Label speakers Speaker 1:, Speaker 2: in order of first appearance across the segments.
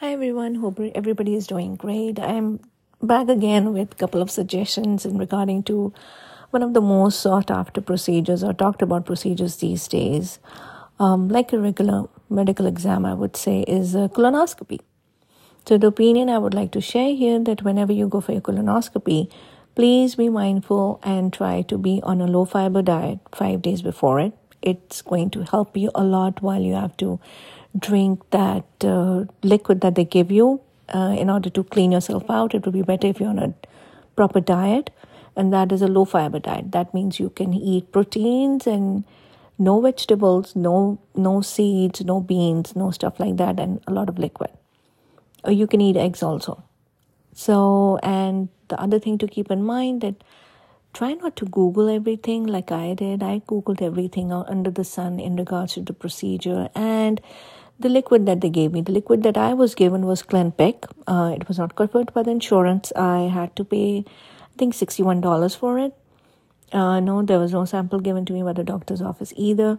Speaker 1: Hi everyone, hope everybody is doing great. I'm back again with a couple of suggestions in regarding to one of the most sought after procedures or talked about procedures these days. Um, like a regular medical exam, I would say, is a colonoscopy. So the opinion I would like to share here that whenever you go for your colonoscopy, please be mindful and try to be on a low fiber diet five days before it. It's going to help you a lot while you have to drink that uh, liquid that they give you uh, in order to clean yourself out. It would be better if you're on a proper diet, and that is a low fiber diet. That means you can eat proteins and no vegetables, no no seeds, no beans, no stuff like that, and a lot of liquid. Or you can eat eggs also. So, and the other thing to keep in mind that try not to Google everything like I did. I Googled everything under the sun in regards to the procedure and the liquid that they gave me. The liquid that I was given was Clenpiq. Uh, it was not covered by the insurance. I had to pay, I think, $61 for it. Uh, no, there was no sample given to me by the doctor's office either.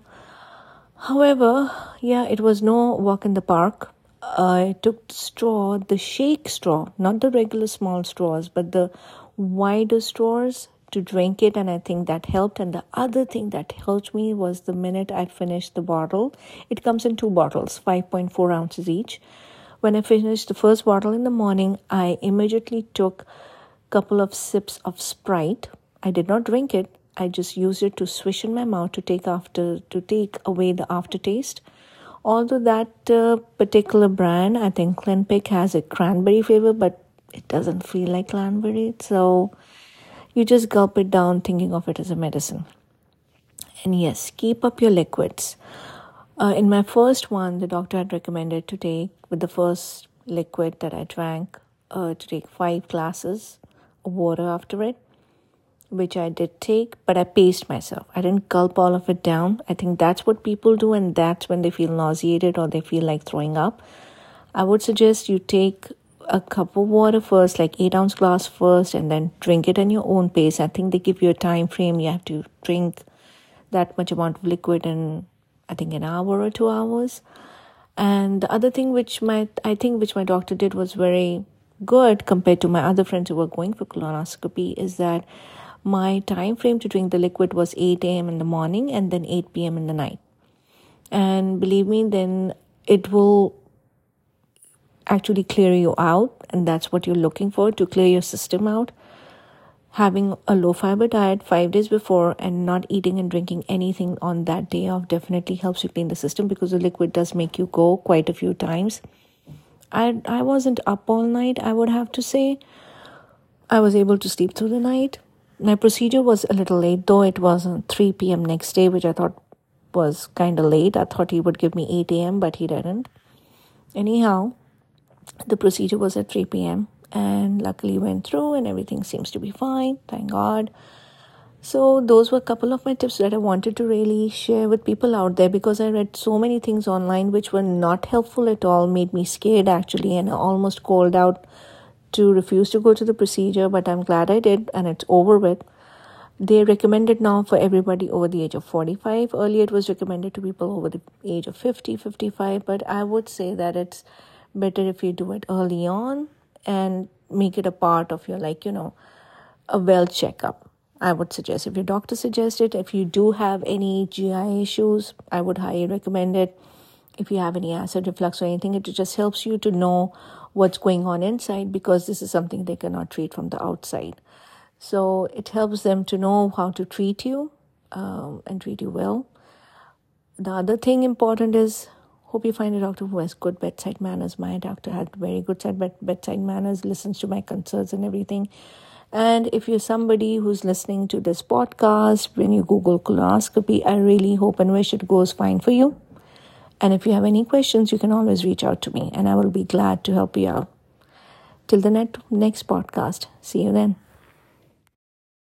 Speaker 1: However, yeah, it was no walk in the park. I took the straw, the shake straw, not the regular small straws, but the wider straws to drink it and i think that helped. And the other thing that helped me was the minute i finished the bottle it comes in two bottles 5.4 ounces each. When i finished the first bottle in the morning i immediately took a couple of sips of sprite. I did not drink it. I just used it to swish in my mouth to take after to take away the aftertaste. Although that uh, particular brand i think Clenpiq has a cranberry flavor but it doesn't feel like cranberry. So you just gulp it down thinking of it as a medicine. And yes, keep up your liquids. Uh, in my first one, the doctor had recommended to take with the first liquid that I drank uh, to take five glasses of water after it, which I did take, but I paced myself. I didn't gulp all of it down. I think that's what people do, and that's when they feel nauseated or they feel like throwing up. I would suggest you take a cup of water first, like eight ounce glass first, and then drink it in your own pace. I think they give you a time frame. You have to drink that much amount of liquid in, I think, an hour or two hours. And the other thing which my I think which my doctor did was very good compared to my other friends who were going for colonoscopy is that my time frame to drink the liquid was 8 a.m. in the morning and then 8 p.m. in the night. And believe me, then it will actually clear you out, and that's what you're looking for to clear your system out. Having a low fiber diet five days before and not eating and drinking anything on that day off definitely helps you clean the system because the liquid does make you go quite a few times. I I wasn't up all night, I would have to say. I was able to sleep through the night. My procedure was a little late, though it was 3 p.m. next day, which I thought was kind of late. I thought he would give me 8 a.m., but he didn't. Anyhow, the procedure was at 3 p.m. and luckily went through and everything seems to be fine. Thank God. So those were a couple of my tips that I wanted to really share with people out there because I read so many things online which were not helpful at all, made me scared actually, and almost called out to refuse to go to the procedure, but I'm glad I did and it's over with. They recommend it now for everybody over the age of 45. Earlier it was recommended to people over the age of 50, 55, but I would say that it's better if you do it early on and make it a part of your like you know a well checkup i would suggest. If your doctor suggests it if you do have any gi issues i would highly recommend it. If you have any acid reflux or anything it just helps you to know what's going on inside because this is something they cannot treat from the outside. So it helps them to know how to treat you um, and treat you well. The other thing important is Hope you find a doctor who has good bedside manners. My doctor had very good bed- bedside manners, listens to my concerns and everything. And if you're somebody who's listening to this podcast, when you Google colonoscopy, I really hope and wish it goes fine for you. And if you have any questions, you can always reach out to me, and I will be glad to help you out. Till the next next podcast. See you then.